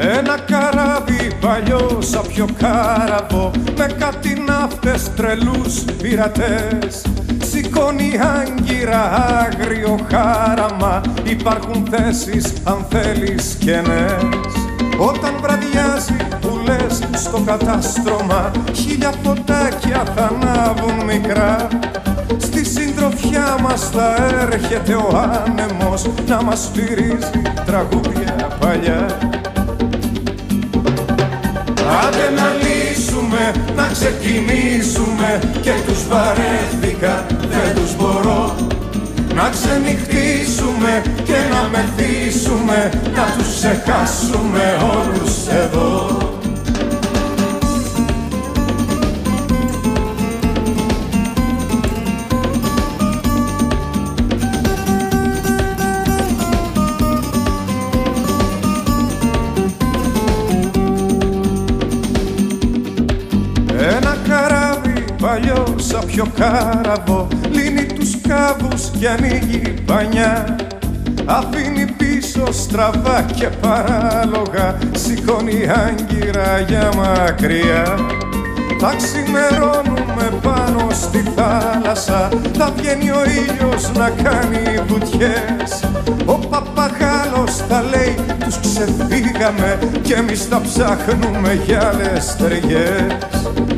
Ένα καράβι παλιό σαν πιο κάραβο Με κάτι ναύτες τρελούς πειρατές. Σηκώνει άγκυρα άγριο χάραμα Υπάρχουν θέσεις αν θέλεις κενές Όταν βραδιάζει που λες στο κατάστρωμα Χίλια φωτάκια θα ανάβουν μικρά. Στη συντροφιά μας θα έρχεται ο άνεμος Να μας σφυρίζει τραγούδια παλιά Άντε να λύσουμε, να ξεκινήσουμε. Και τους βαρέθηκα, δεν τους μπορώ. Να ξενυχτήσουμε και να μεθύσουμε. Να τους ξεχάσουμε όλους εδώ πιο κάραβο Λύνει τους κάβους και ανοίγει πανιά Αφήνει πίσω στραβά και παράλογα Σηκώνει άγκυρα για μακριά. Θα ξημερώνουμε πάνω στη θάλασσα Θα βγαίνει ο ήλιος να κάνει βουτιές. Ο παπαγάλος θα λέει τους ξεφύγαμε Κι εμείς θα ψάχνουμε για άλλες ταιριές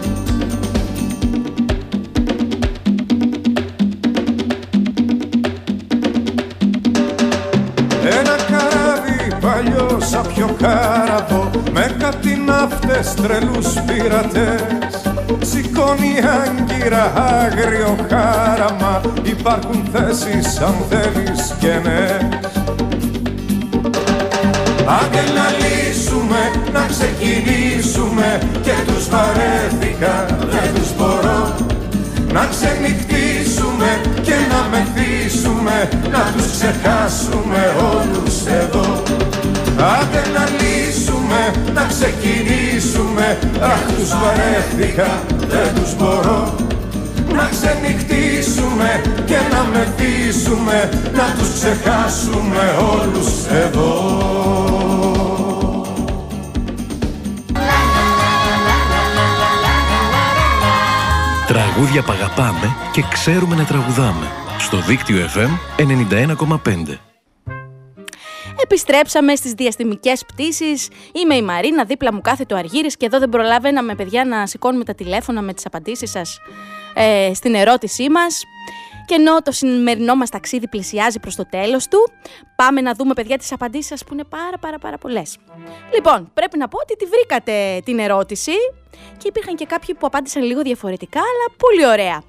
ναύτες τρελούς πειρατές Σηκώνει άγκυρα άγριο χάραμα. Υπάρχουν θέσεις αν θέλεις και ναι. Άντε να λύσουμε, να ξεκινήσουμε. Και τους βαρέθηκα, δεν τους μπορώ. Να ξενυχτήσουμε και να μεθύσουμε. Να τους ξεχάσουμε όλους εδώ. Άντε να λύσουμε, να ξεκινήσουμε Αχ τους βαρέθηκα, δεν τους μπορώ να ξενυχτήσουμε και να μεθύσουμε Να τους ξεχάσουμε όλους εδώ Τραγούδια που αγαπάμε και ξέρουμε να τραγουδάμε. Στο δίκτυο FM 91,5. Επιστρέψαμε στις διαστημικές πτήσεις. Είμαι η Μαρίνα, δίπλα μου κάθεται ο Αργύρης και εδώ δεν προλάβαιναμε παιδιά να σηκώνουμε τα τηλέφωνα με τις απαντήσεις σας ε, στην ερώτησή μας. Και ενώ το σημερινό μας ταξίδι πλησιάζει προς το τέλος του, πάμε να δούμε παιδιά τις απαντήσεις σας που είναι πάρα πάρα πάρα πολλές. Λοιπόν, πρέπει να πω ότι τη βρήκατε την ερώτηση και υπήρχαν και κάποιοι που απάντησαν λίγο διαφορετικά, αλλά πολύ ωραία.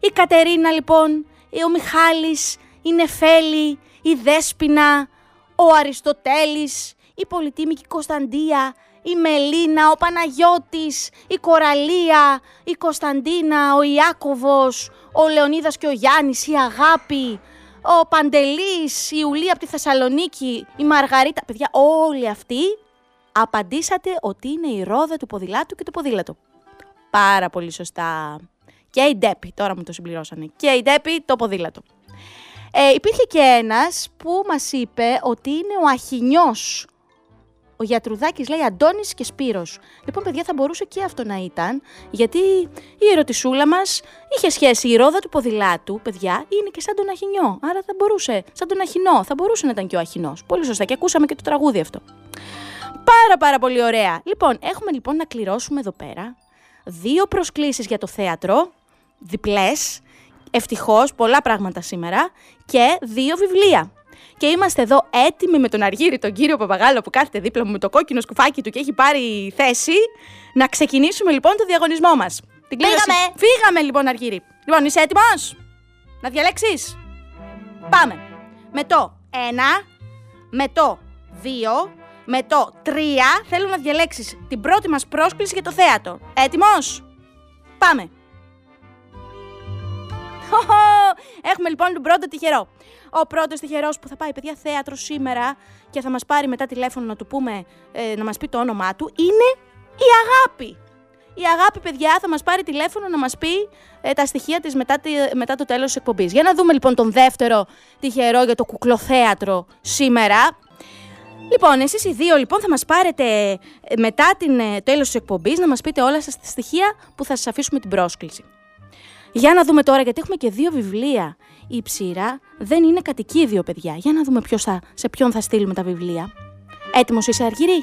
Η Κατερίνα λοιπόν, ο Μιχάλης, η Νεφέλη, η Δέσποινα, ο Αριστοτέλης, η πολυτίμικη Κωνσταντία, η Μελίνα, ο Παναγιώτης, η Κοραλία, η Κωνσταντίνα, ο Ιάκωβος, ο Λεωνίδας και ο Γιάννης, η Αγάπη, ο Παντελής, η Ουλή από τη Θεσσαλονίκη, η Μαργαρίτα. Παιδιά, όλοι αυτοί απαντήσατε ότι είναι η ρόδα του ποδηλάτου και το ποδήλατο. Πάρα πολύ σωστά. Και η Ντέπη, τώρα μου το συμπληρώσανε. Και η Ντέπη το ποδήλατο. Ε, υπήρχε και ένας που μας είπε ότι είναι ο Αχινιός. Ο Γιατρουδάκης λέει Αντώνης και Σπύρος. Λοιπόν, παιδιά, θα μπορούσε και αυτό να ήταν, γιατί η ερωτησούλα μας είχε σχέση. Η ρόδα του ποδηλάτου, παιδιά, είναι και σαν τον Αχινιό. Άρα θα μπορούσε, σαν τον Αχινό, θα μπορούσε να ήταν και ο Αχινός. Πολύ σωστά και ακούσαμε και το τραγούδι αυτό. Πάρα πάρα πολύ ωραία. Λοιπόν, έχουμε λοιπόν να κληρώσουμε εδώ πέρα δύο προσκλήσεις για το θέατρο, διπλές, ευτυχώς, πολλά πράγματα σήμερα, και δύο βιβλία. Και είμαστε εδώ έτοιμοι με τον Αργύρι, τον κύριο Παπαγάλο που κάθεται δίπλα μου με το κόκκινο σκουφάκι του και έχει πάρει θέση, να ξεκινήσουμε λοιπόν το διαγωνισμό μας. Την κλήρωση- Φύγαμε! Φύγαμε λοιπόν Αργύρι. Λοιπόν, είσαι έτοιμος; Να διαλέξεις; Πάμε. Με το 1, με το 2, με το 3 θέλω να διαλέξεις την πρώτη μας πρόσκληση για το θέατρο. Έτοιμος; Πάμε. Χοχο! Έχουμε λοιπόν τον πρώτο τυχερό. Ο πρώτος τυχερός που θα πάει, παιδιά, θέατρο σήμερα και θα μας πάρει μετά τηλέφωνο να του πούμε, ε, να μας πει το όνομά του, είναι η αγάπη. Η αγάπη, παιδιά, θα μας πάρει τηλέφωνο να μας πει ε, τα στοιχεία της μετά, τη- μετά το τέλος της εκπομπής. Για να δούμε λοιπόν τον δεύτερο τυχερό για το κουκλοθέατρο σήμερα. Λοιπόν, εσείς οι δύο λοιπόν θα μας πάρετε ε, μετά την ε, τέλος της εκπομπής να μας πείτε όλα σας τα στοιχεία που θα σας αφήσουμε την πρόσκληση. Για να δούμε τώρα, γιατί έχουμε και δύο βιβλία. Η ψήρα δεν είναι κατοικίδιο, παιδιά. Για να δούμε ποιος θα, σε ποιον θα στείλουμε τα βιβλία. Έτοιμος είσαι, Αργυρή.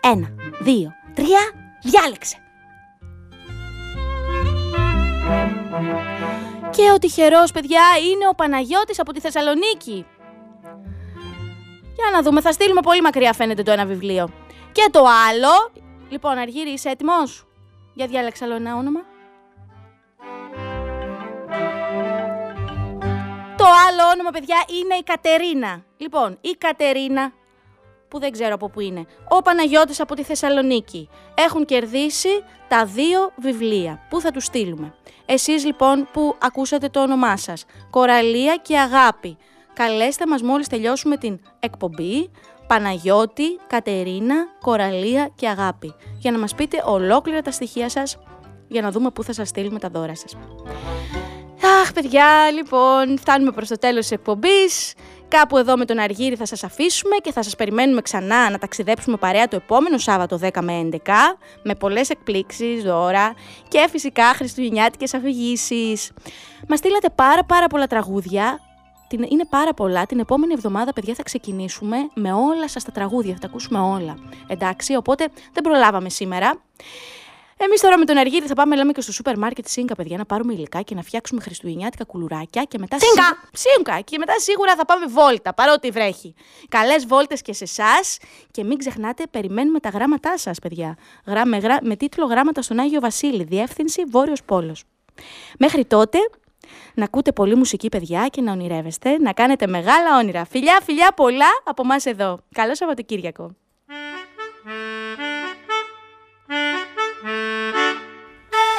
Ένα, δύο, τρία, διάλεξε. Και ο τυχερός, παιδιά, είναι ο Παναγιώτης από τη Θεσσαλονίκη. Για να δούμε, θα στείλουμε πολύ μακριά φαίνεται το ένα βιβλίο. Και το άλλο, λοιπόν, Αργύρι, είσαι έτοιμος; Για διάλεξε άλλο ένα όνομα. Άλλο όνομα, παιδιά, είναι η Κατερίνα. Λοιπόν, η Κατερίνα, που δεν ξέρω από πού είναι, ο Παναγιώτης από τη Θεσσαλονίκη, έχουν κερδίσει τα δύο βιβλία που θα τους στείλουμε; Εσείς λοιπόν που ακούσατε το όνομά σας, Κοραλία και Αγάπη, καλέστε μας μόλις τελειώσουμε την εκπομπή, Παναγιώτη, Κατερίνα, Κοραλία και Αγάπη, για να μας πείτε ολόκληρα τα στοιχεία σας, για να δούμε πού θα σας στείλουμε τα δώρα σας. Αχ, παιδιά, λοιπόν, φτάνουμε προς το τέλος της εκπομπής. Κάπου εδώ με τον Αργύρι θα σας αφήσουμε και θα σας περιμένουμε ξανά να ταξιδέψουμε παρέα το επόμενο Σάββατο 10 με 11 με πολλές εκπλήξεις, δώρα και φυσικά χριστουγεννιάτικες αφηγήσεις. Μας στείλατε πάρα πάρα πολλά τραγούδια. Την- Είναι πάρα πολλά. Την επόμενη εβδομάδα, παιδιά, θα ξεκινήσουμε με όλα σας τα τραγούδια. Θα τα ακούσουμε όλα. Εντάξει, οπότε δεν προλάβαμε σήμερα. Εμείς τώρα με τον Αργύρι θα πάμε, λέμε, και στο σούπερ μάρκετ Σίνκα, παιδιά, να πάρουμε υλικά και να φτιάξουμε χριστουγεννιάτικα κουλουράκια και μετά. Σίνκα! σίγου- Σίνκα! Και μετά σίγουρα θα πάμε βόλτα, παρότι βρέχει. Καλές βόλτες και σε εσά και μην ξεχνάτε, περιμένουμε τα γράμματά σας, παιδιά. Γρά, με, γρά- με τίτλο Γράμματα στον Άγιο Βασίλη, Διεύθυνση Βόρειος Πόλος. Μέχρι τότε, να ακούτε πολύ μουσική, παιδιά, και να ονειρεύεστε, να κάνετε μεγάλα όνειρα. Φιλιά, φιλιά πολλά από εμάς εδώ. Καλό Σαββατοκύριακο.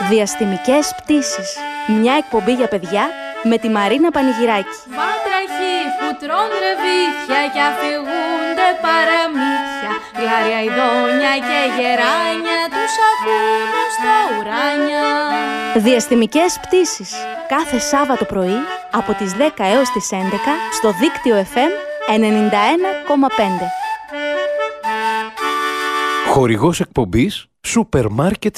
Διαστημικές πτήσεις. Μια εκπομπή για παιδιά με τη Μαρίνα Πανηγυράκη. Βάτραχοι που τρώνε ρεβίθια και αφηγούνται παραμύθια Γλάρια ειδόνια και γεράνια τους ακούνε στα ουράνια Διαστημικές πτήσεις. Κάθε Σάββατο πρωί από τις 10 έως τις 11 στο δίκτυο FM 91,5. Χορηγός εκπομπής Σούπερ Μάρκετ